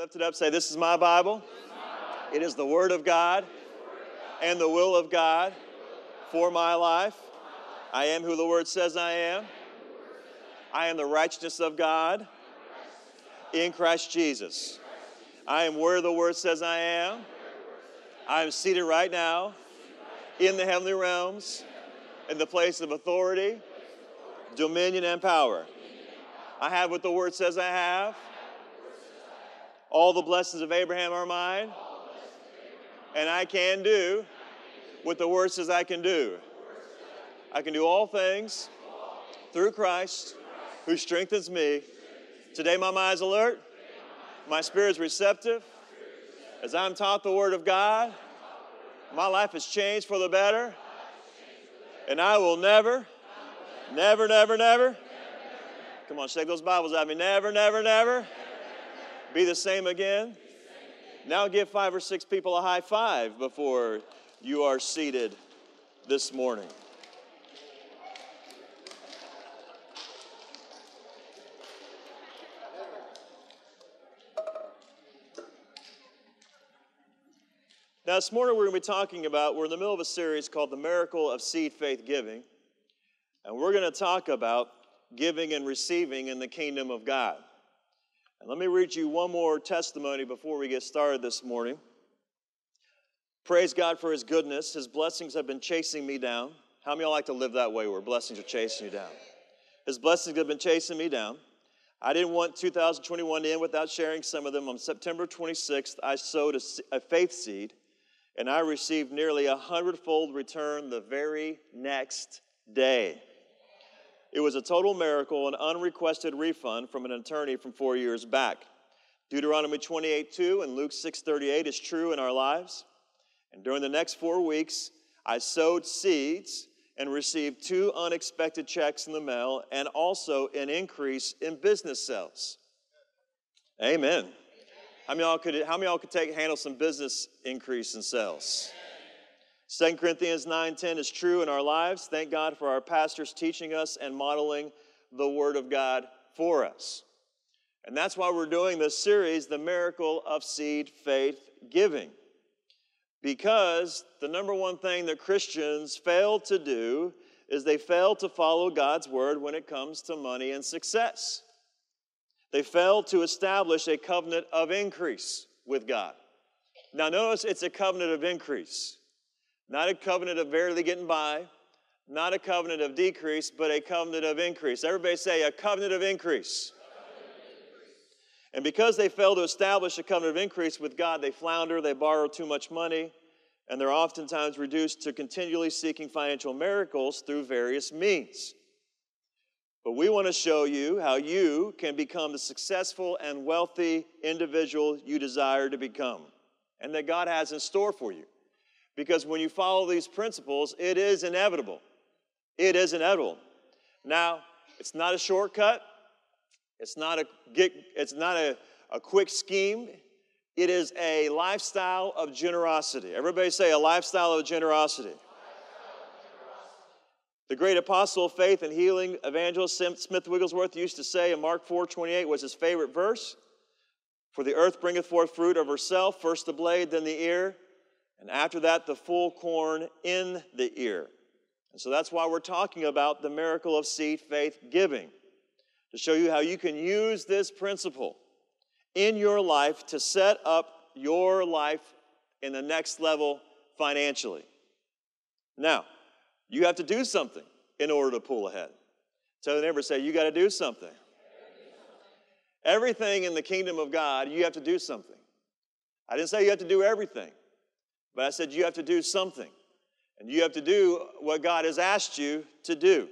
lift it up. Say, This is my Bible. It is the Word of God and the will of God for my life. I am who the Word says I am. I am the righteousness of God in Christ Jesus. I am where the Word says I am. I am seated right now in the heavenly realms, in the place of authority, dominion, and power. I have what the Word says I have. All the blessings of Abraham are mine. And I can do what the Word says I can do. I can do all things through Christ who strengthens me. Today, my mind is alert, my spirit is receptive. As I'm taught the Word of God, my life has changed for the better. And I will never, never, never, never. Come on, shake those Bibles at me. Never, never, never be the same again. Now give five or six people a high five before you are seated this morning. Now, this morning we're going to be talking about, we're in the middle of a series called The Miracle of Seed Faith Giving. And we're going to talk about giving and receiving in the kingdom of God. And let me read you one more testimony before we get started this morning. Praise God for His goodness. His blessings have been chasing me down. How many of y'all like to live that way where blessings are chasing you down? His blessings have been chasing me down. I didn't want 2021 to end without sharing some of them. On September 26th, I sowed a, a faith seed, and I received nearly a hundredfold return the very next day. It was a total miracle, an unrequested refund from an attorney from four years back. Deuteronomy 28 2 and Luke 6 38 is true in our lives. And during the next four weeks, I sowed seeds and received two unexpected checks in the mail and also an increase in business sales. Amen. How many y'all could, how many y'all could take, handle some business increase in sales? 2 Corinthians 9:10 is true in our lives. Thank God for our pastors teaching us and modeling the word of God for us. And that's why we're doing this series, The Miracle of Seed Faith Giving. Because the number one thing that Christians fail to do is they fail to follow God's word when it comes to money and success. They fail to establish a covenant of increase with God. Now, notice it's a covenant of increase. Not a covenant of barely getting by, not a covenant of decrease, but a covenant of increase. Everybody say a covenant of increase. And because they fail to establish a covenant of increase with God, they flounder, they borrow too much money, and they're oftentimes reduced to continually seeking financial miracles through various means. But we want to show you how you can become the successful and wealthy individual you desire to become, and that God has in store for you. Because when you follow these principles, it is inevitable. It is inevitable. Now, it's not a shortcut. It's not a get, it's not a, a quick scheme. It is a lifestyle of generosity. Everybody say a lifestyle of generosity. The great apostle of faith and healing evangelist Smith Wigglesworth used to say in Mark 4 28 was his favorite verse For the earth bringeth forth fruit of herself, first the blade, then the ear, and after that, the full corn in the ear. And so that's why we're talking about the miracle of seed faith giving, to show you how you can use this principle in your life to set up your life in the next level financially. Now, you have to do something in order to pull ahead. Tell the neighbor, say, you got to do something. Everything in the kingdom of God, you have to do something. I didn't say you have to do everything. But I said, you have to do something. And you have to do what God has asked you to do.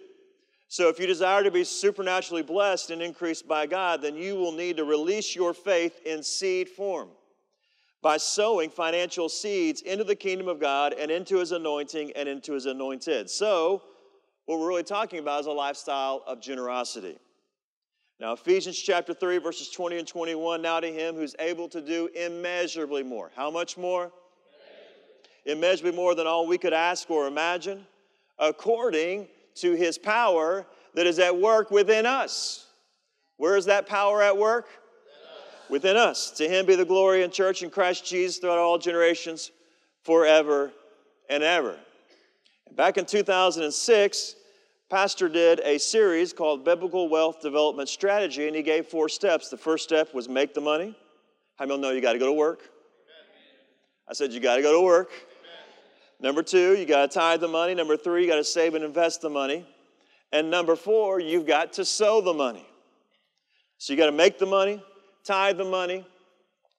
So if you desire to be supernaturally blessed and increased by God, then you will need to release your faith in seed form by sowing financial seeds into the kingdom of God and into his anointing and into his anointed. So, what we're really talking about is a lifestyle of generosity. Now, Ephesians chapter 3, verses 20 and 21 now to him who's able to do immeasurably more. How much more? Immeasurably more than all we could ask or imagine, according to his power that is at work within us. Where is that power at work? within us. To him be the glory in church in Christ Jesus throughout all generations, forever and ever. Back in 2006, Pastor did a series called Biblical Wealth Development Strategy, and he gave four steps. The first step was make the money. How many know you got to go to work? I said, You got to go to work. Number two, you got to tithe the money. Number three, you got to save and invest the money. And number four, you've got to sow the money. So you got to make the money, tithe the money,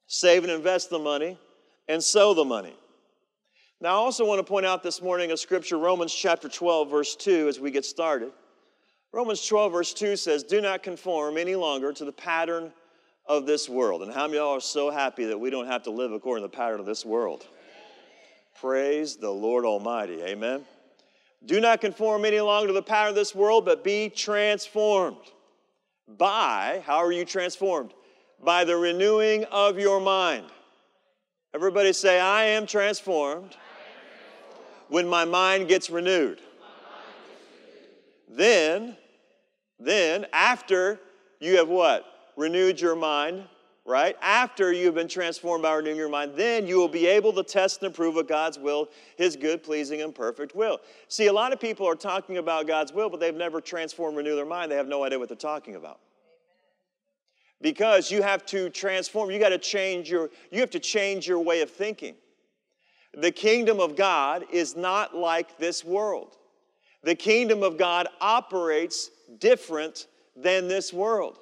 save and invest the money, and sow the money. Now, I also want to point out this morning a scripture, Romans chapter 12, verse 2, as we get started. Romans 12, verse 2 says, Do not conform any longer to the pattern of this world. And how many of y'all are so happy that we don't have to live according to the pattern of this world? Praise the Lord Almighty. Amen. Do not conform any longer to the pattern of this world, but be transformed by, how are you transformed? By the renewing of your mind. Everybody say, I am transformed when my mind gets renewed. Then, then, after you have what? Renewed your mind, right? After you've been transformed by renewing your mind, then you will be able to test and approve of God's will, His good, pleasing, and perfect will. See, a lot of people are talking about God's will, but they've never transformed, renewed their mind. They have no idea what they're talking about. Because you have to transform, you got to change your, you have to change your way of thinking. The kingdom of God is not like this world. The kingdom of God operates different than this world.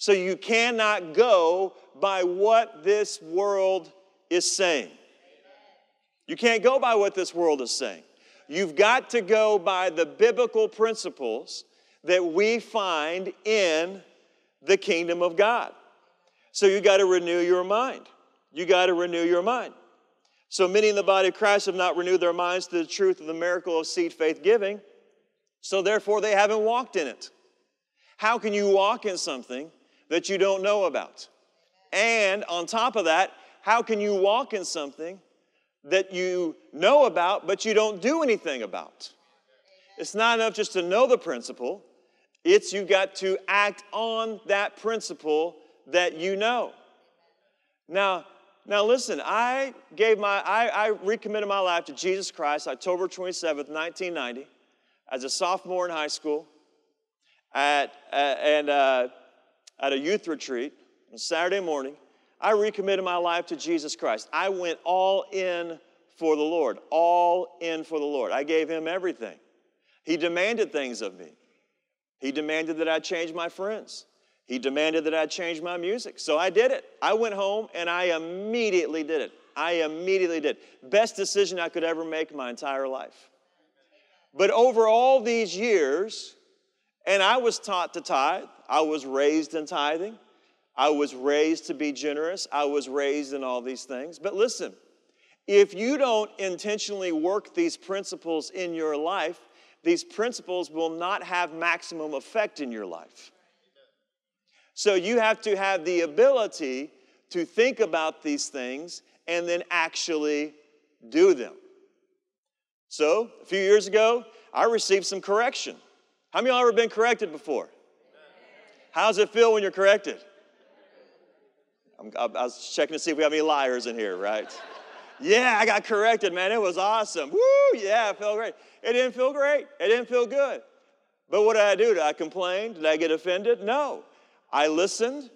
So you cannot go by what this world is saying. You can't go by what this world is saying. You've got to go by the biblical principles that we find in the kingdom of God. So you got to renew your mind. You got to renew your mind. So many in the body of Christ have not renewed their minds to the truth of the miracle of seed faith giving, so therefore they haven't walked in it. How can you walk in something that you don't know about. And on top of that, how can you walk in something that you know about but you don't do anything about? It's not enough just to know the principle, it's you've got to act on that principle that you know. Now, now listen, I gave my I, I recommitted my life to Jesus Christ October 27th, 1990, as a sophomore in high school. At, uh, and uh, at a youth retreat on Saturday morning, I recommitted my life to Jesus Christ. I went all in for the Lord, all in for the Lord. I gave him everything. He demanded things of me. He demanded that I change my friends. He demanded that I change my music. So I did it. I went home and I immediately did it. I immediately did. Best decision I could ever make my entire life. But over all these years, and I was taught to tithe. I was raised in tithing. I was raised to be generous. I was raised in all these things. But listen, if you don't intentionally work these principles in your life, these principles will not have maximum effect in your life. So you have to have the ability to think about these things and then actually do them. So, a few years ago, I received some correction. How many of y'all ever been corrected before? How does it feel when you're corrected? I'm, i was checking to see if we have any liars in here, right? yeah, I got corrected, man. It was awesome. Woo, yeah, it felt great. It didn't feel great. It didn't feel good. But what did I do? Did I complain? Did I get offended? No. I listened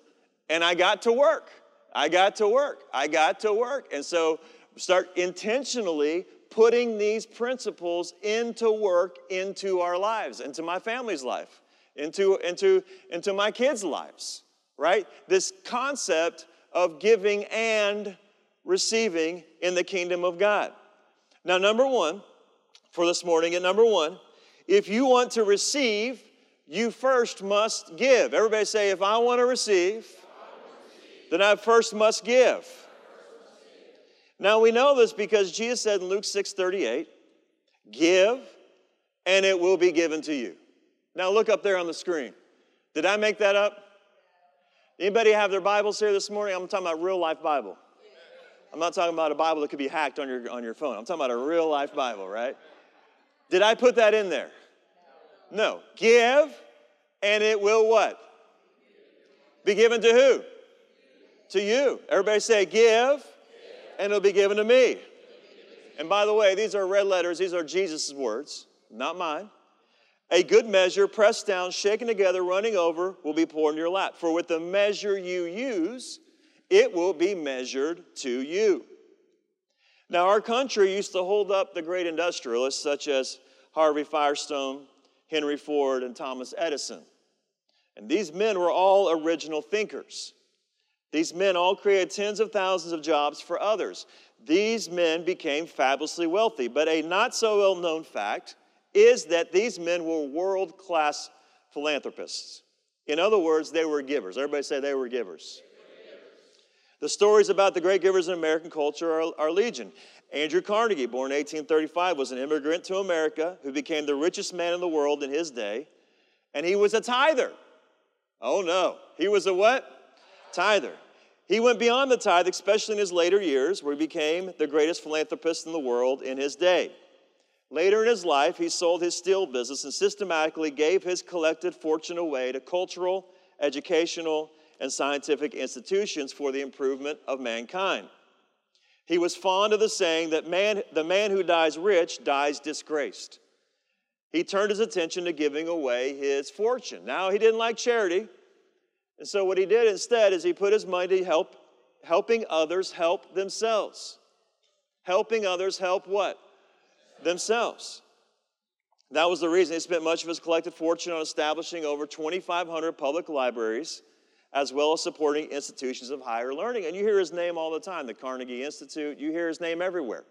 and I got to work. I got to work. I got to work. And so start intentionally putting these principles into work into our lives, into my family's life, into, into, into my kids' lives, right? This concept of giving and receiving in the kingdom of God. Now, number one, for this morning, at number one, if you want to receive, you first must give. Everybody say, if I want to receive, then I first must give. Now we know this because Jesus said in Luke 6 38, give and it will be given to you. Now look up there on the screen. Did I make that up? Anybody have their Bibles here this morning? I'm talking about real life Bible. I'm not talking about a Bible that could be hacked on your, on your phone. I'm talking about a real life Bible, right? Did I put that in there? No. Give and it will what? Be given to who? To you. Everybody say, give, and it'll be given to me. And by the way, these are red letters, these are Jesus' words, not mine. A good measure, pressed down, shaken together, running over, will be poured in your lap. For with the measure you use, it will be measured to you. Now, our country used to hold up the great industrialists such as Harvey Firestone, Henry Ford, and Thomas Edison. And these men were all original thinkers. These men all created tens of thousands of jobs for others. These men became fabulously wealthy. But a not so well known fact is that these men were world class philanthropists. In other words, they were givers. Everybody say they were givers. The stories about the great givers in American culture are, are legion. Andrew Carnegie, born in 1835, was an immigrant to America who became the richest man in the world in his day, and he was a tither. Oh no, he was a what? Tither. He went beyond the tithe, especially in his later years, where he became the greatest philanthropist in the world in his day. Later in his life, he sold his steel business and systematically gave his collected fortune away to cultural, educational, and scientific institutions for the improvement of mankind. He was fond of the saying that man, the man who dies rich dies disgraced. He turned his attention to giving away his fortune. Now, he didn't like charity, and so what he did instead is he put his money to help helping others help themselves. Helping others help what? Themselves. That was the reason he spent much of his collected fortune on establishing over 2,500 public libraries as well as supporting institutions of higher learning. And you hear his name all the time the Carnegie Institute, you hear his name everywhere.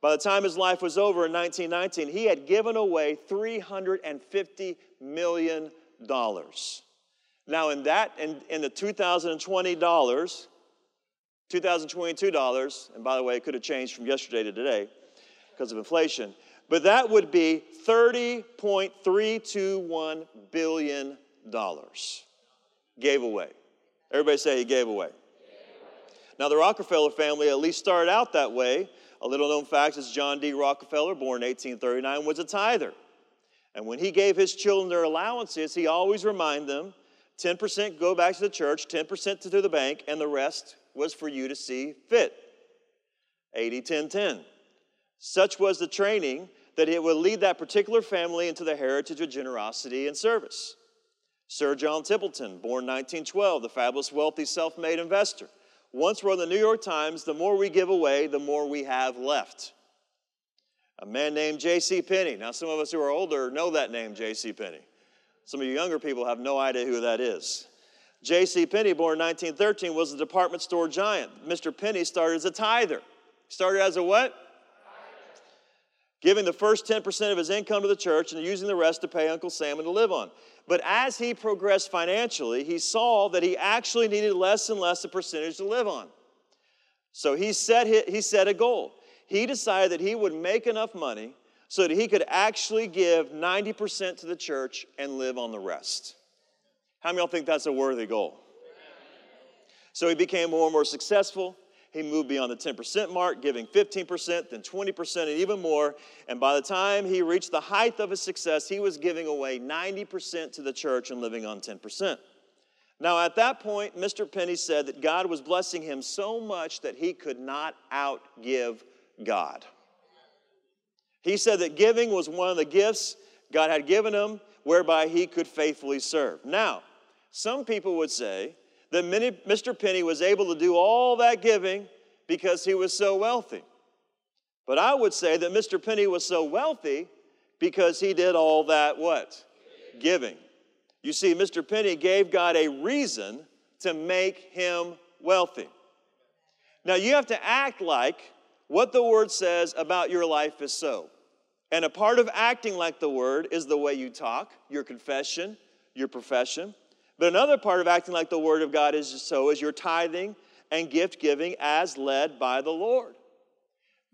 By the time his life was over in 1919, he had given away $350 million. Now, in that, in, in the 2020 dollars, 2022 dollars, and by the way, it could have changed from yesterday to today because of inflation, but that would be $30.321 billion gave away. Everybody say he gave away. Now, the Rockefeller family at least started out that way. A little known fact is John D. Rockefeller, born in 1839, was a tither. And when he gave his children their allowances, he always reminded them 10% go back to the church, 10% to the bank, and the rest was for you to see fit. 80 10 10. Such was the training that it would lead that particular family into the heritage of generosity and service. Sir John Templeton, born 1912, the fabulous, wealthy, self made investor, once wrote in the New York Times the more we give away, the more we have left. A man named J.C. Penney. Now, some of us who are older know that name, J.C. Penney. Some of you younger people have no idea who that is. J.C. Penney, born 1913, was a department store giant. Mr. Penney started as a tither. Started as a what? Giving the first 10% of his income to the church and using the rest to pay Uncle Sam and to live on. But as he progressed financially, he saw that he actually needed less and less a percentage to live on. So he set, he set a goal. He decided that he would make enough money so that he could actually give 90% to the church and live on the rest. How many of y'all think that's a worthy goal? So he became more and more successful. He moved beyond the 10% mark, giving 15%, then 20%, and even more. And by the time he reached the height of his success, he was giving away 90% to the church and living on 10%. Now, at that point, Mr. Penney said that God was blessing him so much that he could not outgive God. He said that giving was one of the gifts God had given him whereby he could faithfully serve. Now, some people would say that Mr. Penney was able to do all that giving because he was so wealthy. But I would say that Mr. Penney was so wealthy because he did all that what? Giving. You see, Mr. Penney gave God a reason to make him wealthy. Now, you have to act like what the word says about your life is so. And a part of acting like the word is the way you talk, your confession, your profession. But another part of acting like the Word of God is so is your tithing and gift giving as led by the Lord.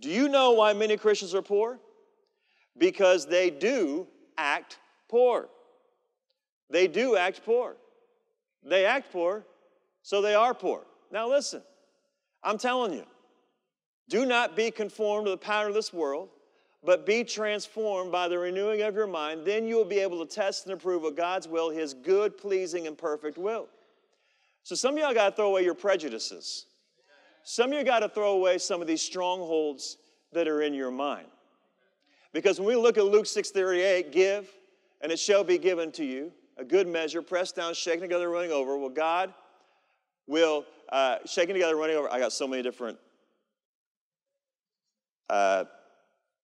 Do you know why many Christians are poor? Because they do act poor. They do act poor. They act poor, so they are poor. Now, listen, I'm telling you, do not be conformed to the pattern of this world, but be transformed by the renewing of your mind. Then you will be able to test and approve of God's will, His good, pleasing, and perfect will. So some of y'all got to throw away your prejudices. Some of you got to throw away some of these strongholds that are in your mind. Because when we look at Luke 6:38, give, and it shall be given to you, a good measure, pressed down, shaken together, running over. Well, God will uh, shaking together, running over. I got so many different, uh,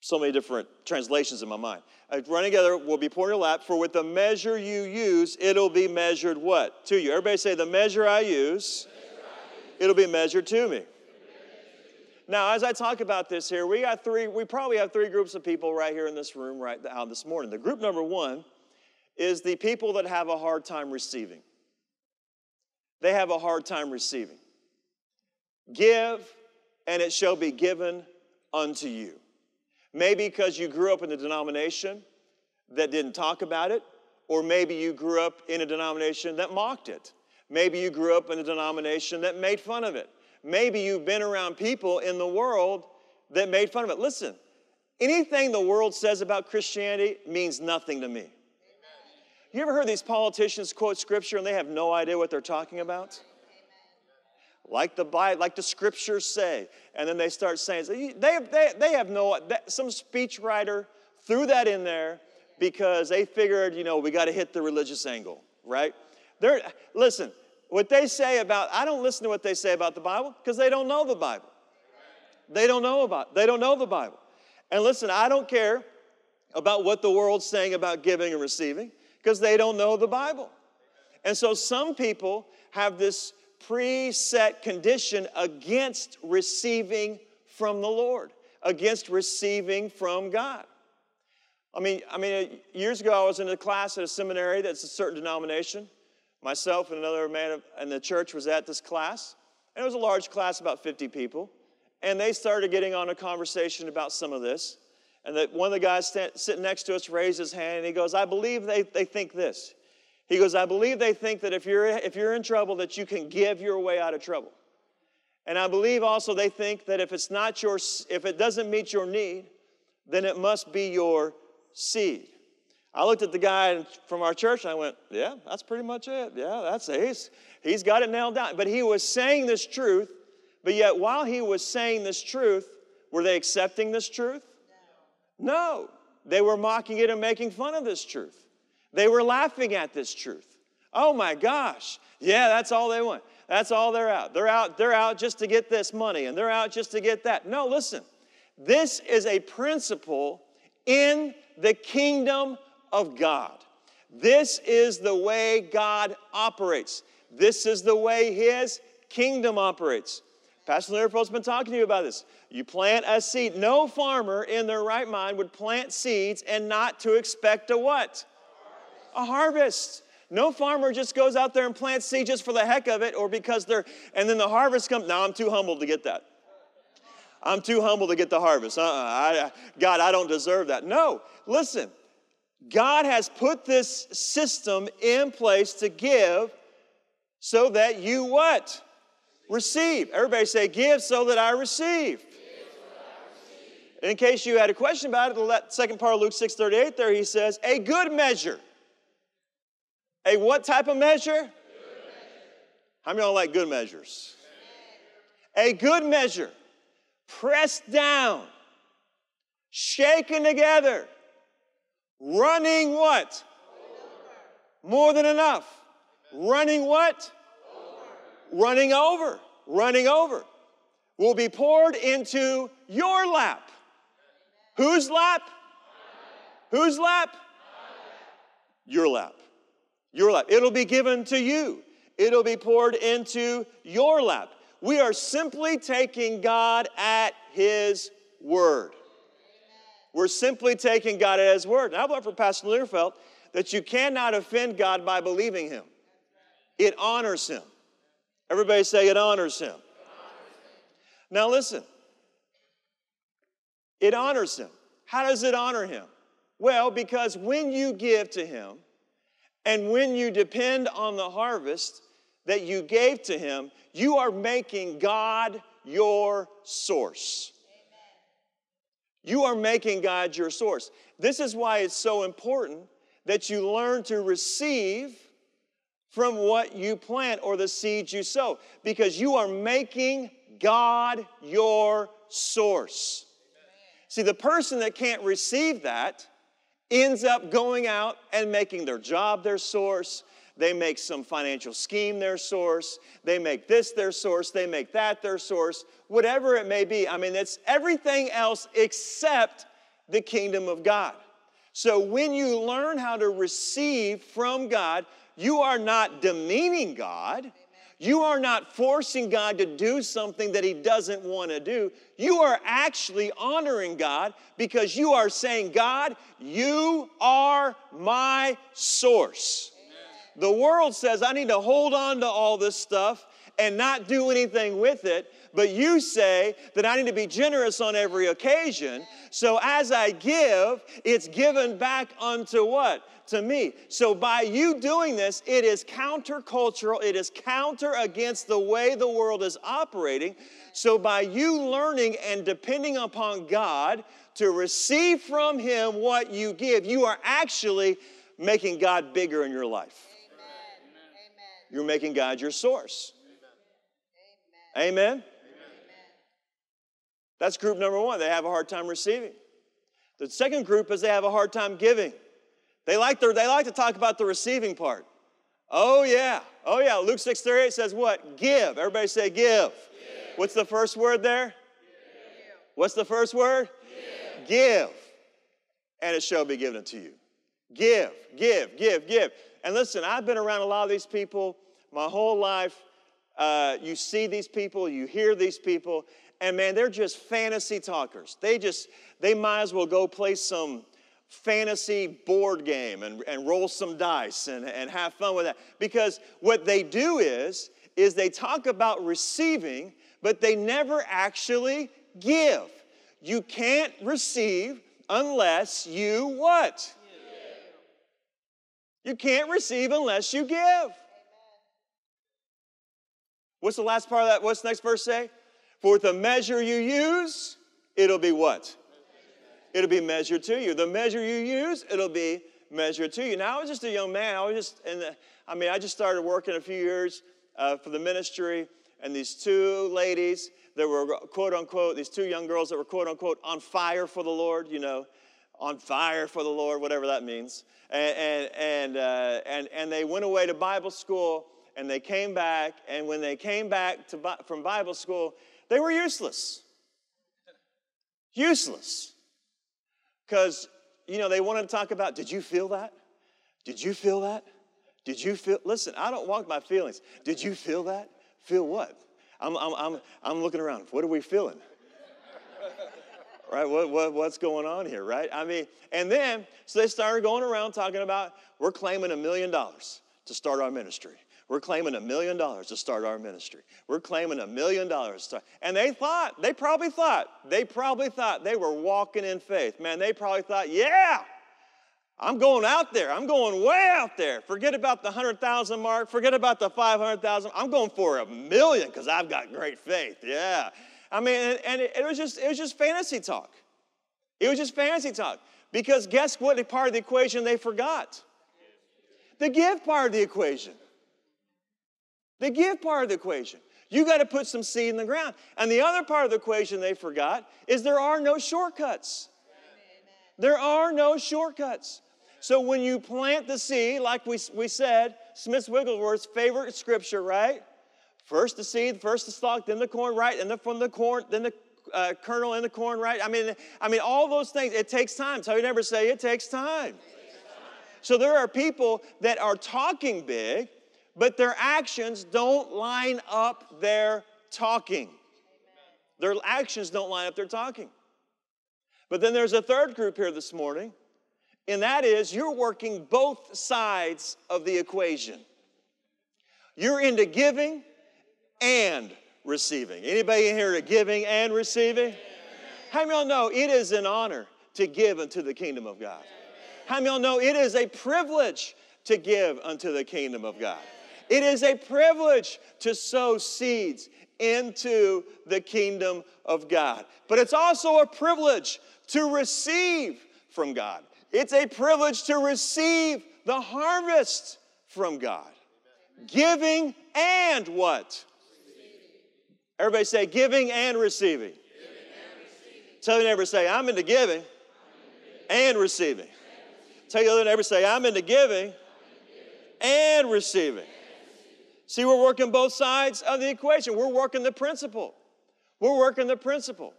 so many different translations in my mind. Uh, running together will be poured in your lap. For with the measure you use, it'll be measured what to you. Everybody say the measure I use, it'll be measured to me. Now, as I talk about this here, we got three. We probably have three groups of people right here in this room right now this morning. The group number one is the people that have a hard time receiving. They have a hard time receiving. Give, and it shall be given unto you. Maybe because you grew up in a denomination that didn't talk about it, or maybe you grew up in a denomination that mocked it. Maybe you grew up in a denomination that made fun of it. Maybe you've been around people in the world that made fun of it. Listen, anything the world says about Christianity means nothing to me. You ever heard these politicians quote scripture and they have no idea what they're talking about? Like the Bible, like the scriptures say, and then they start saying they, they, they have no. Some speechwriter threw that in there because they figured, you know, we got to hit the religious angle, right? They're, listen, what they say about I don't listen to what they say about the Bible because they don't know the Bible. They don't know about they don't know the Bible. And listen, I don't care about what the world's saying about giving and receiving because they don't know the Bible. And so some people have this preset condition against receiving from the Lord, against receiving from God. I mean, I mean, years ago I was in a class at a seminary that's a certain denomination. Myself and another man in the church was at this class, and it was a large class, about 50 people. And they started getting on a conversation about some of this. And that one of the guys sitting next to us raised his hand and he goes, I believe they, they think this. He goes, I believe they think that if you're, if you're in trouble, that you can give your way out of trouble. And I believe also they think that if it's not your, if it doesn't meet your need, then it must be your seed. I looked at the guy from our church and I went, Yeah, that's pretty much it. Yeah, that's it. He's, he's got it nailed down. But he was saying this truth, but yet while he was saying this truth, were they accepting this truth? No, they were mocking it and making fun of this truth. They were laughing at this truth. Oh my gosh, yeah, that's all they want. That's all they're out. They're out, they're out just to get this money and they're out just to get that. No, listen. This is a principle in the kingdom of God. This is the way God operates. This is the way his kingdom operates. Pastor Learfeld's been talking to you about this. You plant a seed. No farmer in their right mind would plant seeds and not to expect a what? A harvest. No farmer just goes out there and plants seeds just for the heck of it or because they're, and then the harvest comes. Now I'm too humble to get that. I'm too humble to get the harvest. Uh-uh. I, God, I don't deserve that. No, listen. God has put this system in place to give so that you what? Receive. Everybody say, give so that I receive. In case you had a question about it, the second part of Luke 6:38 there he says, a good measure. A what type of measure? How many of y'all like good measures? A good measure, pressed down, shaken together, running what? More than enough. Running what? running over, running over, will be poured into your lap. Whose lap? Whose lap? Your lap. Your lap. It'll be given to you. It'll be poured into your lap. We are simply taking God at His word. We're simply taking God at His word. Now, I've learned from Pastor Learfeld that you cannot offend God by believing Him, it honors Him. Everybody say it honors him. Now listen. It honors him. How does it honor him? Well, because when you give to him and when you depend on the harvest that you gave to him, you are making God your source. You are making God your source. This is why it's so important that you learn to receive from what you plant or the seeds you sow because you are making God your source. See, the person that can't receive that ends up going out and making their job their source. They make some financial scheme their source. They make this their source. They make that their source. Whatever it may be. I mean, it's everything else except the kingdom of God. So when you learn how to receive from God, you are not demeaning God. You are not forcing God to do something that He doesn't want to do. You are actually honoring God because you are saying, God, you are my source. The world says, I need to hold on to all this stuff and not do anything with it. But you say that I need to be generous on every occasion. So as I give, it's given back unto what? To me. So by you doing this, it is countercultural, it is counter against the way the world is operating. So by you learning and depending upon God to receive from Him what you give, you are actually making God bigger in your life. Amen. You're making God your source. Amen. Amen. That's group number one. They have a hard time receiving. The second group is they have a hard time giving. They like, their, they like to talk about the receiving part. Oh, yeah. Oh, yeah. Luke 6 38 says what? Give. Everybody say give. give. What's the first word there? Give. What's the first word? Give. give. And it shall be given unto you. Give, give, give, give. And listen, I've been around a lot of these people my whole life. Uh, you see these people, you hear these people, and man, they're just fantasy talkers. They just, they might as well go play some fantasy board game and, and roll some dice and, and have fun with that. Because what they do is, is they talk about receiving, but they never actually give. You can't receive unless you what? You can't receive unless you give. What's the last part of that? What's the next verse say? For the measure you use, it'll be what? It'll be measured to you. The measure you use, it'll be measured to you. Now, I was just a young man. I was just, in the, I mean, I just started working a few years uh, for the ministry, and these two ladies that were quote unquote, these two young girls that were quote unquote on fire for the Lord, you know, on fire for the Lord, whatever that means. And, and, and, uh, and, and they went away to Bible school and they came back. And when they came back to, from Bible school, they were useless. Useless. Because, you know, they wanted to talk about, did you feel that? Did you feel that? Did you feel, listen, I don't walk my feelings. Did you feel that? Feel what? I'm, I'm, I'm, I'm looking around. What are we feeling? right? What, what, what's going on here, right? I mean, and then, so they started going around talking about, we're claiming a million dollars to start our ministry. We're claiming a million dollars to start our ministry. We're claiming a million dollars. And they thought, they probably thought, they probably thought they were walking in faith. Man, they probably thought, yeah, I'm going out there. I'm going way out there. Forget about the 100,000 mark. Forget about the 500,000. I'm going for a million because I've got great faith. Yeah. I mean, and it, it, was just, it was just fantasy talk. It was just fantasy talk. Because guess what part of the equation they forgot? The give part of the equation. The give part of the equation. You got to put some seed in the ground. And the other part of the equation they forgot is there are no shortcuts. There are no shortcuts. So when you plant the seed, like we, we said, Smith Wigglesworth's favorite scripture, right? First the seed, first the stalk, then the corn, right? And then from the corn, then the uh, kernel in the corn, right? I mean, I mean, all those things. It takes time. So you never say it takes time. So there are people that are talking big, but their actions don't line up their talking. Their actions don't line up their talking. But then there's a third group here this morning, and that is you're working both sides of the equation. You're into giving and receiving. Anybody in here to giving and receiving? How many y'all know it is an honor to give unto the kingdom of God? How many y'all know it is a privilege to give unto the kingdom of God? It is a privilege to sow seeds into the kingdom of God. But it's also a privilege to receive from God. It's a privilege to receive the harvest from God. Giving and what? Everybody say giving and receiving. Receiving. Tell your neighbor, say, I'm into giving, giving. and receiving. Tell your other neighbor, say, I'm into giving. and receiving. See, we're working both sides of the equation. We're working the principle. We're working the principle.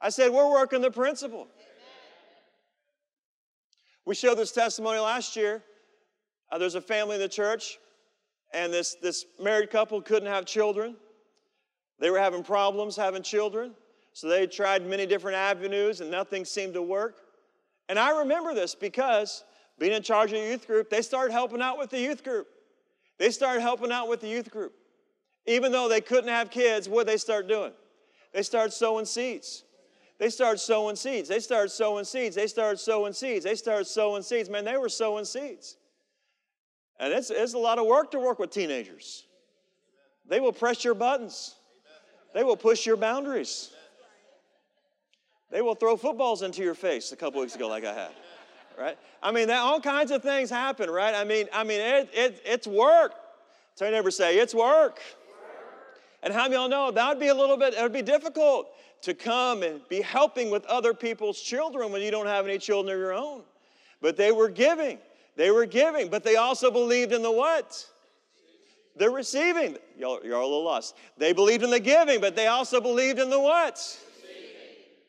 I said, we're working the principle. We showed this testimony last year. Uh, there's a family in the church, and this, this married couple couldn't have children. They were having problems having children, so they tried many different avenues, and nothing seemed to work. And I remember this because being in charge of the youth group, they started helping out with the youth group. They started helping out with the youth group. Even though they couldn't have kids, what they start doing? They started sowing seeds. They started sowing seeds. They started sowing seeds. They started sowing seeds. They started sowing seeds. Man, they were sowing seeds. And it's, it's a lot of work to work with teenagers. They will press your buttons, they will push your boundaries. They will throw footballs into your face a couple weeks ago, like I had right? I mean, that, all kinds of things happen, right? I mean, I mean, it, it, it's work. Your neighbor, say, it's work. And how many of y'all know that would be a little bit, it would be difficult to come and be helping with other people's children when you don't have any children of your own. But they were giving. They were giving, but they also believed in the what? The receiving. Y'all, you're a little lost. They believed in the giving, but they also believed in the what?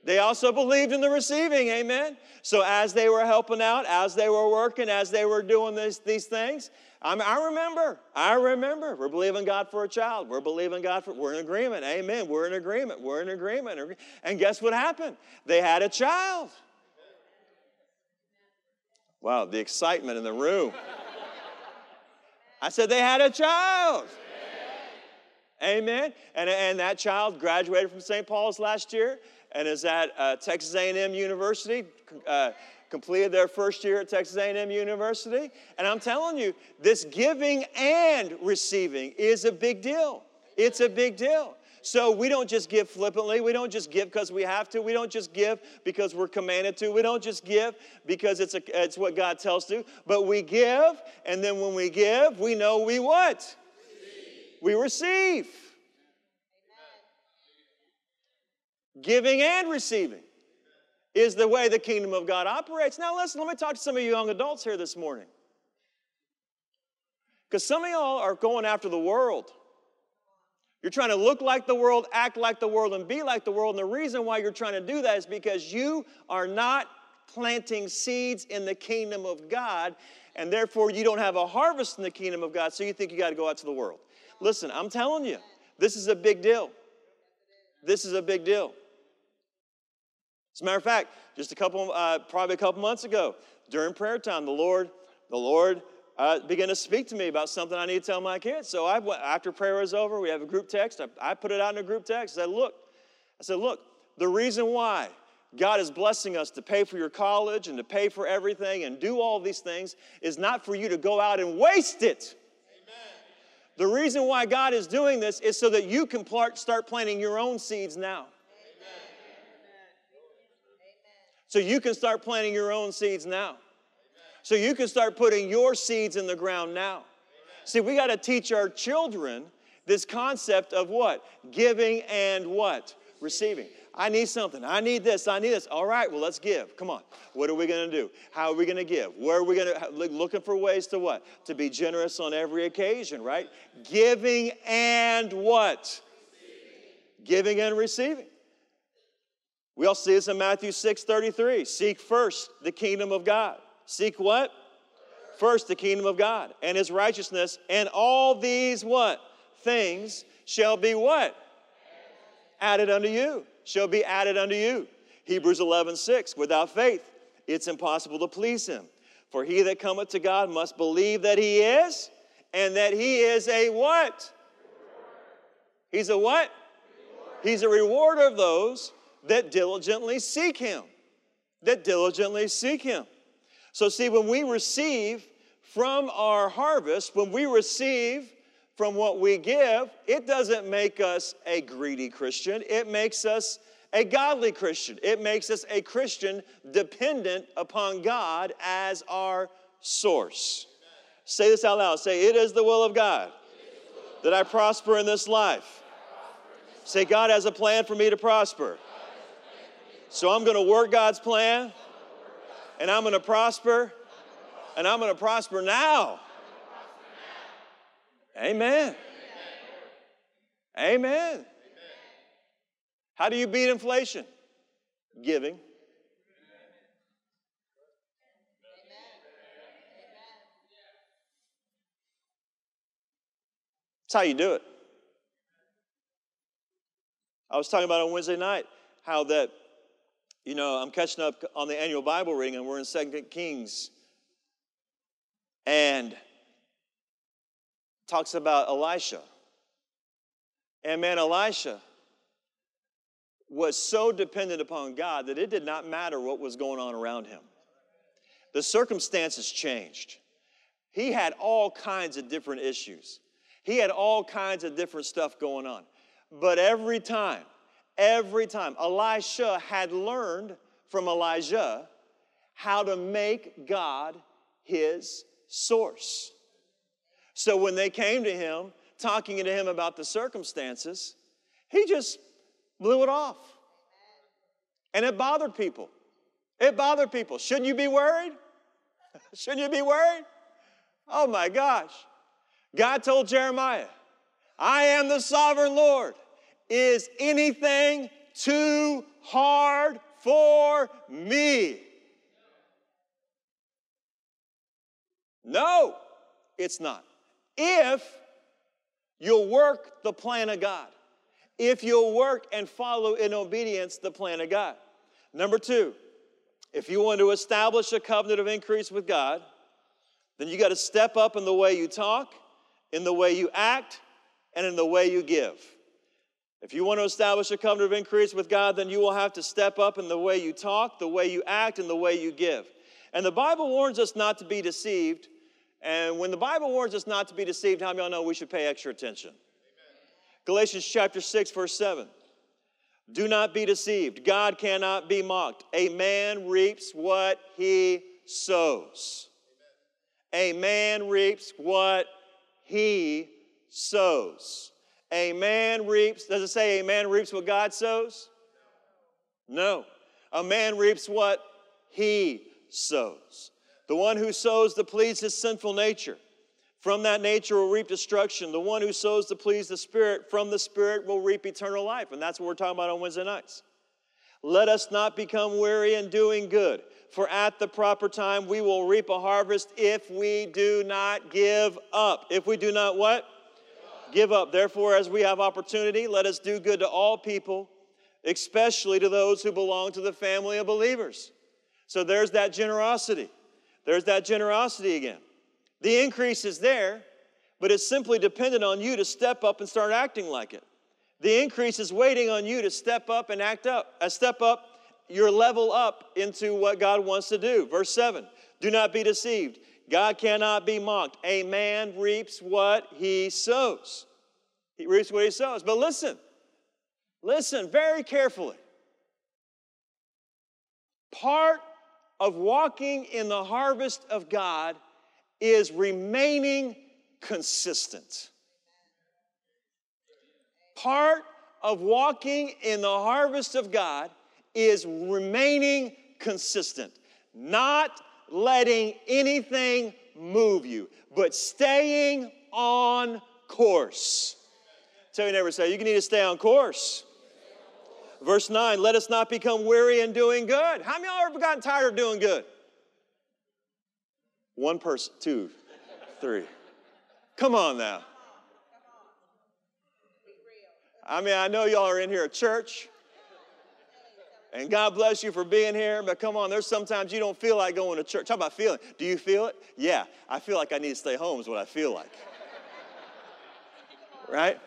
They also believed in the receiving, amen? So as they were helping out, as they were working, as they were doing this, these things, I, I remember, I remember. We're believing God for a child. We're believing God for, we're in agreement, amen. We're in agreement, we're in agreement. And guess what happened? They had a child. Wow, the excitement in the room. I said they had a child. Amen. And, and that child graduated from St. Paul's last year and is at uh, Texas A&M University, uh, completed their first year at Texas A&M University. And I'm telling you, this giving and receiving is a big deal. It's a big deal. So we don't just give flippantly. We don't just give because we have to. We don't just give because we're commanded to. We don't just give because it's, a, it's what God tells to. But we give, and then when we give, we know we what? Receive. We receive. Giving and receiving is the way the kingdom of God operates. Now, listen, let me talk to some of you young adults here this morning. Because some of y'all are going after the world. You're trying to look like the world, act like the world, and be like the world. And the reason why you're trying to do that is because you are not planting seeds in the kingdom of God, and therefore you don't have a harvest in the kingdom of God, so you think you got to go out to the world. Listen, I'm telling you, this is a big deal. This is a big deal. As a matter of fact, just a couple, uh, probably a couple months ago, during prayer time, the Lord, the Lord uh, began to speak to me about something I need to tell my kids. So I, after prayer was over, we have a group text. I, I put it out in a group text. I said, look, I said, look, the reason why God is blessing us to pay for your college and to pay for everything and do all these things is not for you to go out and waste it. Amen. The reason why God is doing this is so that you can start planting your own seeds now. So you can start planting your own seeds now. So you can start putting your seeds in the ground now. See, we got to teach our children this concept of what? Giving and what? Receiving. I need something. I need this. I need this. All right, well, let's give. Come on. What are we going to do? How are we going to give? Where are we going to looking for ways to what? To be generous on every occasion, right? Giving and what? Receiving. Giving and receiving. We all see this in Matthew 6 33. Seek first the kingdom of God. Seek what? First the kingdom of God and his righteousness, and all these what? Things shall be what? Added unto you. Shall be added unto you. Hebrews 11 6. Without faith, it's impossible to please him. For he that cometh to God must believe that he is, and that he is a what? He's a what? He's a rewarder of those that diligently seek Him. That diligently seek Him. So, see, when we receive from our harvest, when we receive from what we give, it doesn't make us a greedy Christian. It makes us a godly Christian. It makes us a Christian dependent upon God as our source. Say this out loud. Say, It is the will of God that I prosper in this life. Say, God has a plan for me to prosper. So I'm going to work God's plan, and I'm going to prosper, and I'm going to prosper now. Amen. Amen. How do you beat inflation? Giving. That's how you do it. I was talking about on Wednesday night how that, you know, I'm catching up on the annual Bible reading and we're in Second Kings. And talks about Elisha. And man, Elisha was so dependent upon God that it did not matter what was going on around him. The circumstances changed. He had all kinds of different issues. He had all kinds of different stuff going on. But every time, every time, Elisha had learned from Elijah how to make God his source. So when they came to him, talking to him about the circumstances, he just blew it off. And it bothered people. It bothered people. Shouldn't you be worried? Shouldn't you be worried? Oh my gosh. God told Jeremiah, I am the sovereign Lord. Is anything too hard for me? No, it's not. If you'll work the plan of God, if you'll work and follow in obedience the plan of God. Number two, if you want to establish a covenant of increase with God, then you got to step up in the way you talk in the way you act, and in the way you give. If you want to establish a covenant of increase with God, then you will have to step up in the way you talk, the way you act, and the way you give. And the Bible warns us not to be deceived. And when the Bible warns us not to be deceived, how many of y'all know we should pay extra attention? Amen. Galatians chapter 6, verse 7. Do not be deceived. God cannot be mocked. A man reaps what he sows. Amen. A man reaps what he sows. A man reaps, does it say a man reaps what God sows? No. A man reaps what he sows. The one who sows to please his sinful nature, from that nature will reap destruction. The one who sows to please the Spirit, from the Spirit will reap eternal life. And that's what we're talking about on Wednesday nights. Let us not become weary in doing good, for at the proper time we will reap a harvest if we do not give up. If we do not what? Give up. Therefore, as we have opportunity, let us do good to all people, especially to those who belong to the family of believers. So there's that generosity. There's that generosity again. The increase is there, but it's simply dependent on you to step up and start acting like it. The increase is waiting on you to step up and act up, uh, step up your level up into what God wants to do. Verse 7 Do not be deceived. God cannot be mocked. A man reaps what he sows. He reaps what he sows. But listen, listen very carefully. Part of walking in the harvest of God is remaining consistent. Part of walking in the harvest of God is remaining consistent, not letting anything move you, but staying on course. Tell your neighbor, say, you need to stay on course. Verse 9, let us not become weary in doing good. How many of y'all ever gotten tired of doing good? One person, two, three. Come on now. I mean, I know y'all are in here at church. And God bless you for being here, but come on, there's sometimes you don't feel like going to church. How about feeling? Do you feel it? Yeah, I feel like I need to stay home, is what I feel like. Right?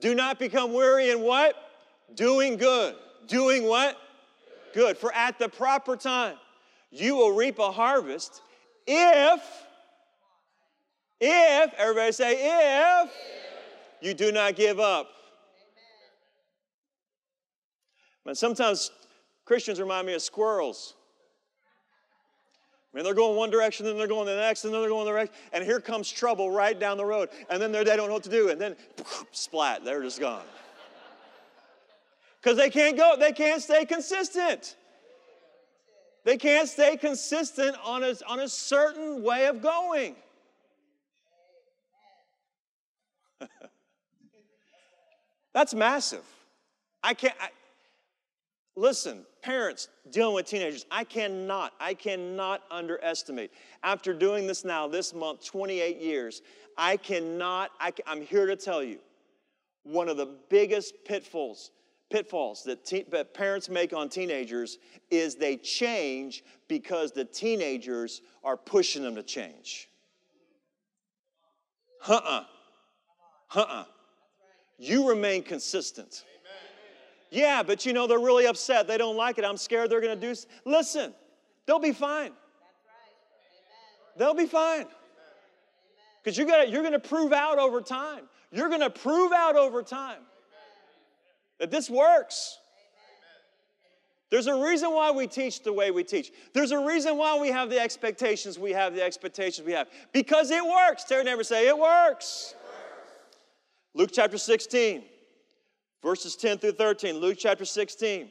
Do not become weary in what? Doing good. Doing what? Good. For at the proper time, you will reap a harvest if if, everybody say, if, if. You do not give up. But sometimes Christians remind me of squirrels. I mean, they're going one direction, then they're going the next, and then they're going the next, and here comes trouble right down the road, and then they don't know what to do, and then splat, they're just gone. Because they can't go, they can't stay consistent. They can't stay consistent on a, on a certain way of going. That's massive. I can't, I, listen, parents dealing with teenagers, I cannot, I cannot underestimate. After doing this now, this month, 28 years, I cannot, I, I'm here to tell you, one of the biggest pitfalls, pitfalls that, te- that parents make on teenagers is they change because the teenagers are pushing them to change. Uh uh-uh. uh. Uh-uh. You remain consistent. Yeah, but you know, they're really upset. They don't like it. I'm scared they're going to do. Listen, they'll be fine. They'll be fine. Because you're going you're to prove out over time. You're going to prove out over time that this works. There's a reason why we teach the way we teach. There's a reason why we have the expectations we have, the expectations we have. Because it works. Your neighbor, say, it works. Luke chapter 16, verses 10 through 13. Luke chapter 16.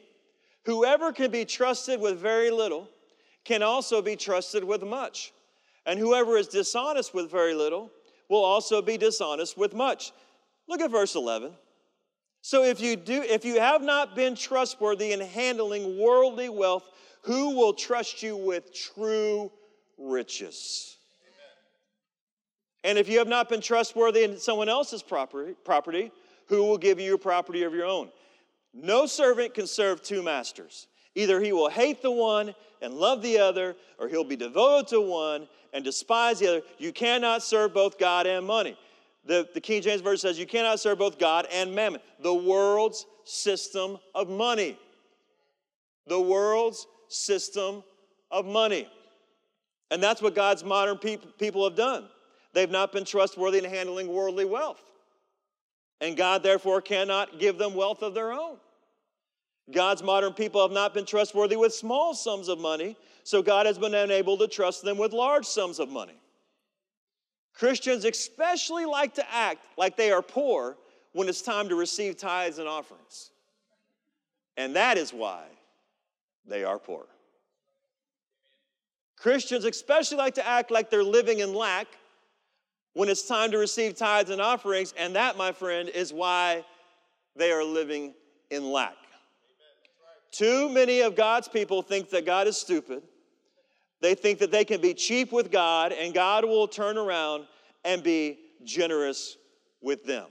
Whoever can be trusted with very little can also be trusted with much. And whoever is dishonest with very little will also be dishonest with much. Look at verse 11. So if you do if you have not been trustworthy in handling worldly wealth, who will trust you with true riches? And if you have not been trustworthy in someone else's property, property, who will give you a property of your own? No servant can serve two masters. Either he will hate the one and love the other, or he'll be devoted to one and despise the other. You cannot serve both God and money. The, the King James Version says you cannot serve both God and mammon, the world's system of money. The world's system of money. And that's what God's modern peop- people have done. They've not been trustworthy in handling worldly wealth. And God, therefore, cannot give them wealth of their own. God's modern people have not been trustworthy with small sums of money, so God has been unable to trust them with large sums of money. Christians especially like to act like they are poor when it's time to receive tithes and offerings. And that is why they are poor. Christians especially like to act like they're living in lack when it's time to receive tithes and offerings, and that, my friend, is why they are living in lack. Too many of God's people think that God is stupid. They think that they can be cheap with God and God will turn around and be generous with them.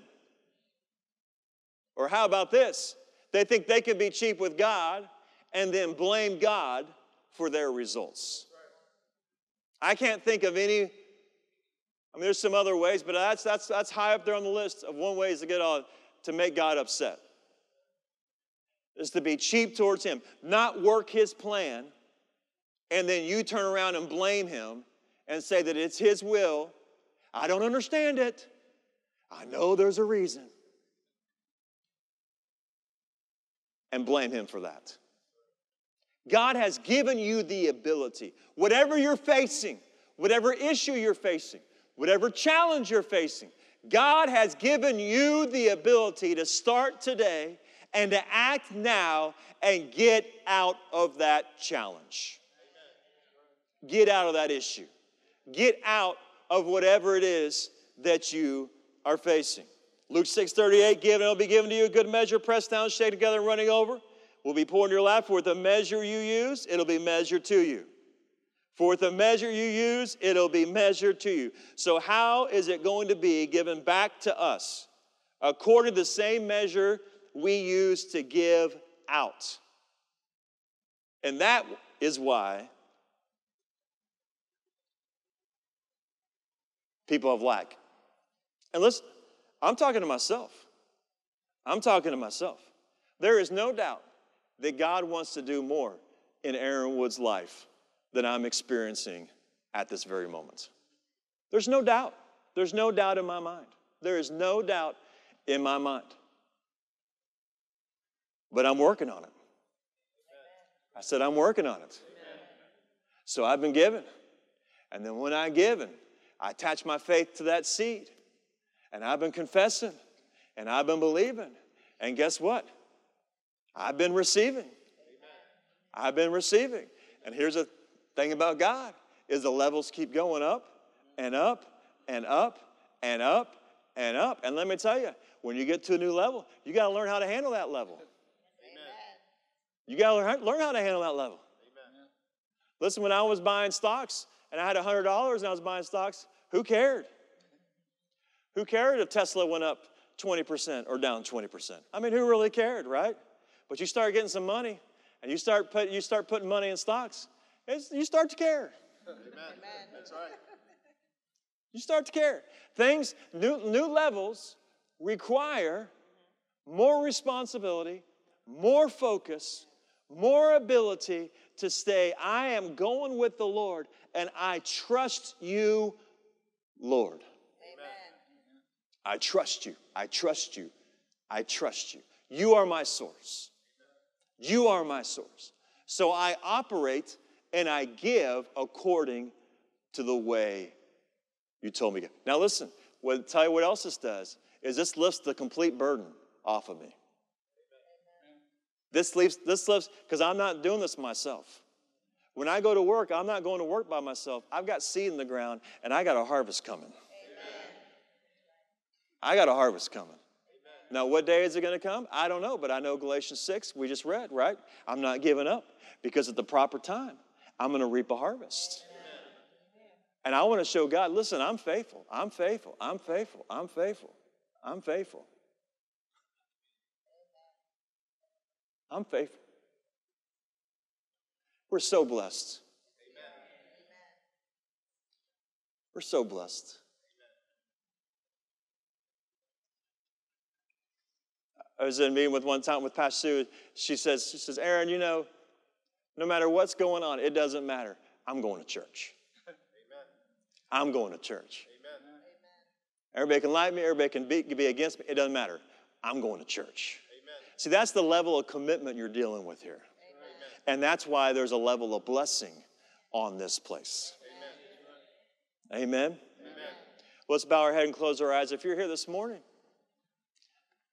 Or how about this? They think they can be cheap with God and then blame God for their results. I can't think of any I mean, there's some other ways, but that's, that's, that's high up there on the list of one ways to get on to make God upset. Is to be cheap towards Him, not work His plan, and then you turn around and blame Him and say that it's His will. I don't understand it. I know there's a reason. And blame Him for that. God has given you the ability, whatever you're facing, whatever issue you're facing, whatever challenge you're facing, God has given you the ability to start today and to act now and get out of that challenge. Get out of that issue. Get out of whatever it is that you are facing. Luke 6 38, give and it'll be given to you a good measure, pressed down, shaken together, and running over. Will be poured in your lap. For the measure you use, it'll be measured to you. For with the measure you use, it'll be measured to you. So, how is it going to be given back to us? According to the same measure we use to give out. And that is why people have lack. And listen, I'm talking to myself. I'm talking to myself. There is no doubt that God wants to do more in Aaron Wood's life that I'm experiencing at this very moment. There's no doubt. There's no doubt in my mind. There is no doubt in my mind. But I'm working on it. I said, I'm working on it. So I've been given And then when I give and I attach my faith to that seed, and I've been confessing, and I've been believing, and guess what? I've been receiving. I've been receiving. And here's the thing about God is the levels keep going up and up and up and up and up. And let me tell you, when you get to a new level, you got to learn how to handle that level. Amen. You got to learn how to handle that level. Amen. Listen, when I was buying stocks and I had $100 and I was buying stocks, who cared? Who cared if Tesla went up 20% or down 20%? I mean, who really cared, right? But you start getting some money and you start, put, you start putting money in stocks, you start to care. Amen. That's right. You start to care. Things, new, new levels require more responsibility, more focus, more ability to stay. I am going with the Lord and I trust you, Lord. Amen. I trust you. I trust you. I trust you. You are my source. You are my source. So I operate and I give according to the way you told me to. Now listen, what tell you what else this does is this lifts the complete burden off of me. This leaves this lifts because I'm not doing this myself. When I go to work, I'm not going to work by myself. I've got seed in the ground and I got a harvest coming. Amen. I got a harvest coming. Now, what day is it going to come? I don't know, but I know Galatians 6, we just read, right? I'm not giving up because at the proper time, I'm going to reap a harvest. And I want to show God, listen, I'm faithful. I'm faithful. I'm faithful. I'm faithful. I'm faithful. I'm faithful. We're so blessed. We're so blessed. I was in a meeting with one time with Pastor Sue. She says, she says, Aaron, you know, no matter what's going on, it doesn't matter. I'm going to church. I'm going to church. Amen. Everybody can like me, everybody can be, can be against me. It doesn't matter. I'm going to church. Amen. See, that's the level of commitment you're dealing with here. Amen. And that's why there's a level of blessing on this place. Amen. Amen. Let's bow our head and close our eyes. If you're here this morning,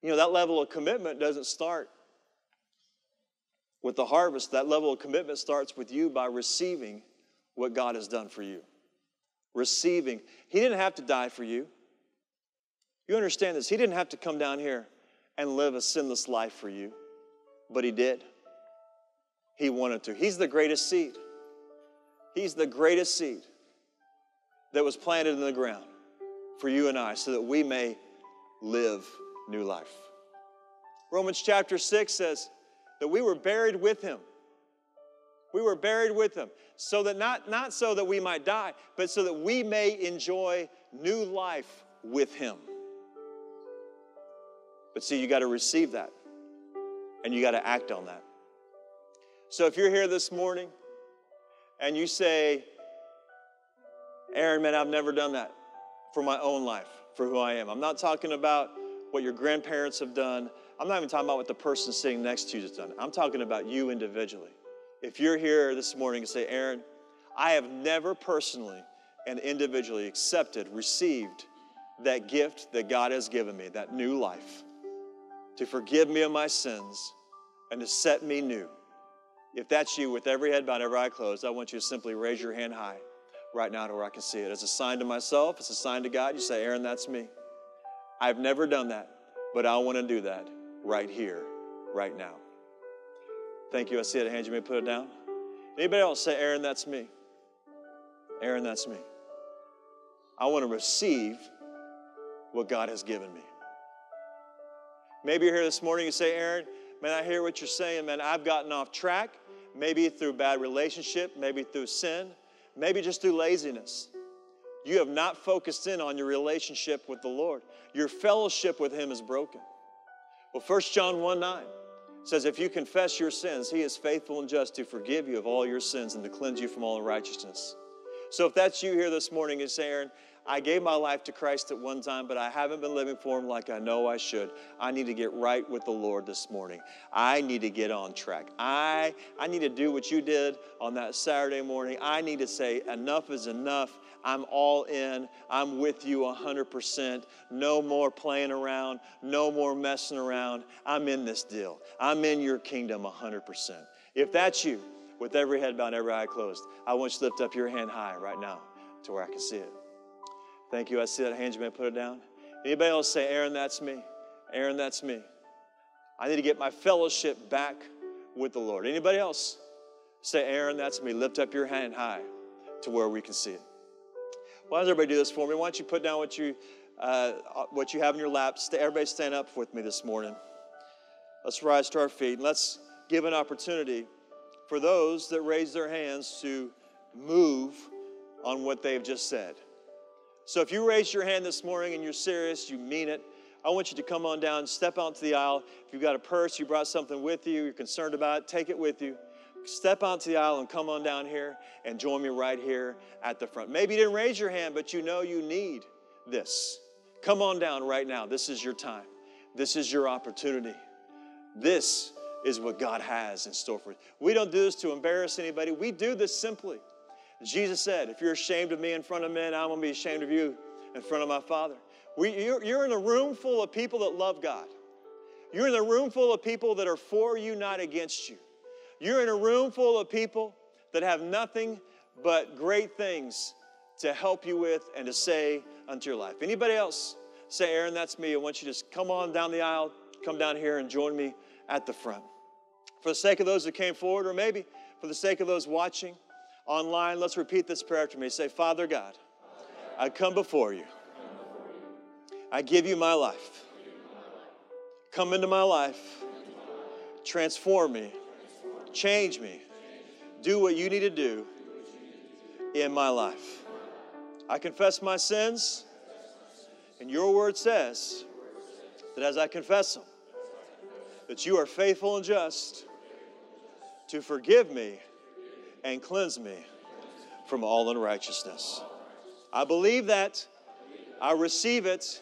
you know, that level of commitment doesn't start with the harvest. That level of commitment starts with you by receiving what God has done for you receiving. He didn't have to die for you. You understand this? He didn't have to come down here and live a sinless life for you, but He did. He wanted to. He's the greatest seed. He's the greatest seed that was planted in the ground for you and I so that we may live new life. Romans chapter 6 says that we were buried with Him we were buried with him. So that not, not so that we might die, but so that we may enjoy new life with him. But see, you got to receive that and you got to act on that. So if you're here this morning and you say, Aaron, man, I've never done that for my own life, for who I am. I'm not talking about what your grandparents have done. I'm not even talking about what the person sitting next to you has done. I'm talking about you individually. If you're here this morning and say, Aaron, I have never personally and individually accepted, received that gift that God has given me, that new life, to forgive me of my sins and to set me new. If that's you, with every head bowed, every eye closed, I want you to simply raise your hand high right now to where I can see it. As a sign to myself, it's a sign to God. You say, Aaron, that's me. I've never done that, but I want to do that right here, right now. Thank you. I see it. Hand you may put it down. Anybody else say, Aaron, that's me? Aaron, that's me. I want to receive what God has given me. Maybe you're here this morning you say, Aaron, man, I hear what you're saying, man. I've gotten off track, maybe through bad relationship, maybe through sin, maybe just through laziness. You have not focused in on your relationship with the Lord. Your fellowship with Him is broken. Well, 1 John 1 9 says, If you confess your sins, he is faithful and just to forgive you of all your sins and to cleanse you from all unrighteousness. So if that's you here this morning and Aaron, I gave my life to Christ at one time, but I haven't been living for Him like I know I should. I need to get right with the Lord this morning. I need to get on track. I, I need to do what you did on that Saturday morning. I need to say, enough is enough. I'm all in. I'm with you 100%. No more playing around. No more messing around. I'm in this deal. I'm in your kingdom 100%. If that's you, with every head bowed, every eye closed, I want you to lift up your hand high right now to where I can see it. Thank you. I see that hand. You may put it down. Anybody else say, Aaron, that's me? Aaron, that's me. I need to get my fellowship back with the Lord. Anybody else? Say, Aaron, that's me. Lift up your hand high to where we can see it. Why does everybody do this for me? Why don't you put down what you uh, what you have in your lap? Everybody stand up with me this morning. Let's rise to our feet and let's give an opportunity for those that raise their hands to move on what they've just said. So if you raise your hand this morning and you're serious, you mean it, I want you to come on down, step out to the aisle. If you've got a purse, you brought something with you, you're concerned about it, take it with you. Step out to the aisle and come on down here and join me right here at the front. Maybe you didn't raise your hand, but you know you need this. Come on down right now. This is your time. This is your opportunity. This is what God has in store for you. We don't do this to embarrass anybody. We do this simply Jesus said, If you're ashamed of me in front of men, I'm going to be ashamed of you in front of my Father. We, you're, you're in a room full of people that love God. You're in a room full of people that are for you, not against you. You're in a room full of people that have nothing but great things to help you with and to say unto your life. Anybody else say, Aaron, that's me. I want you to just come on down the aisle, come down here and join me at the front. For the sake of those that came forward, or maybe for the sake of those watching, Online, let's repeat this prayer after me. Say, Father God, I come before you. I give you my life. Come into my life. Transform me. Change me. Do what you need to do in my life. I confess my sins, and your word says that as I confess them, that you are faithful and just to forgive me and cleanse me from all unrighteousness. I believe that, I receive it,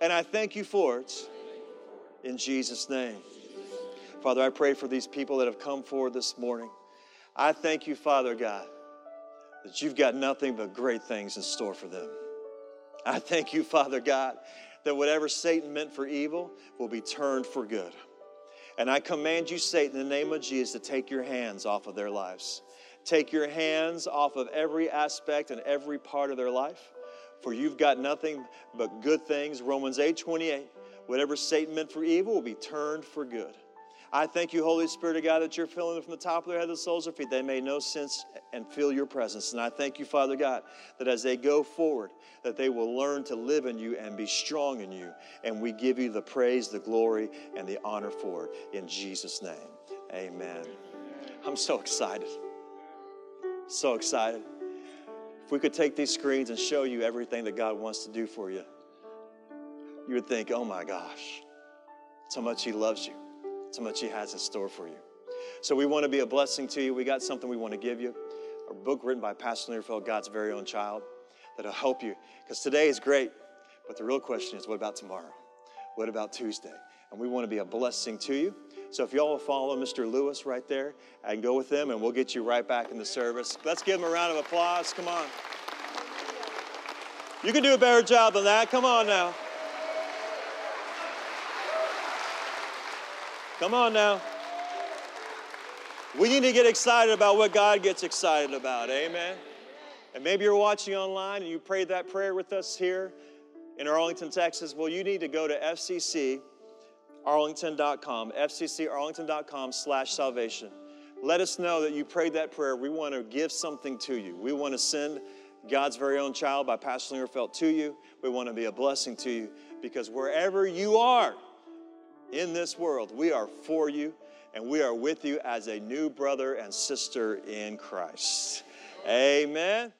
and I thank you for it in Jesus' name. Father, I pray for these people that have come forward this morning. I thank you, Father God, that you've got nothing but great things in store for them. I thank you, Father God, that whatever Satan meant for evil will be turned for good. And I command you, Satan, in the name of Jesus, to take your hands off of their lives. Take your hands off of every aspect and every part of their life, for you've got nothing but good things. Romans 8 28. Whatever Satan meant for evil will be turned for good. I thank you, Holy Spirit of God, that you're filling them from the top of their head to the soles of their feet. They may know sense and feel your presence. And I thank you, Father God, that as they go forward, that they will learn to live in you and be strong in you. And we give you the praise, the glory, and the honor for it. In Jesus' name, amen. I'm so excited. So excited. If we could take these screens and show you everything that God wants to do for you, you would think, oh my gosh, so much He loves you, so much He has in store for you. So we want to be a blessing to you. We got something we want to give you a book written by Pastor Learfield, God's very own child, that'll help you. Because today is great, but the real question is, what about tomorrow? What about Tuesday? And we want to be a blessing to you. So if y'all will follow Mr. Lewis right there and go with them, and we'll get you right back in the service. Let's give him a round of applause. Come on. You can do a better job than that. Come on now. Come on now. We need to get excited about what God gets excited about. Amen. And maybe you're watching online and you prayed that prayer with us here in Arlington, Texas. Well, you need to go to FCC arlington.com, fccarlington.com slash salvation. Let us know that you prayed that prayer. We want to give something to you. We want to send God's very own child by Pastor Lingerfeld to you. We want to be a blessing to you because wherever you are in this world, we are for you and we are with you as a new brother and sister in Christ. Amen.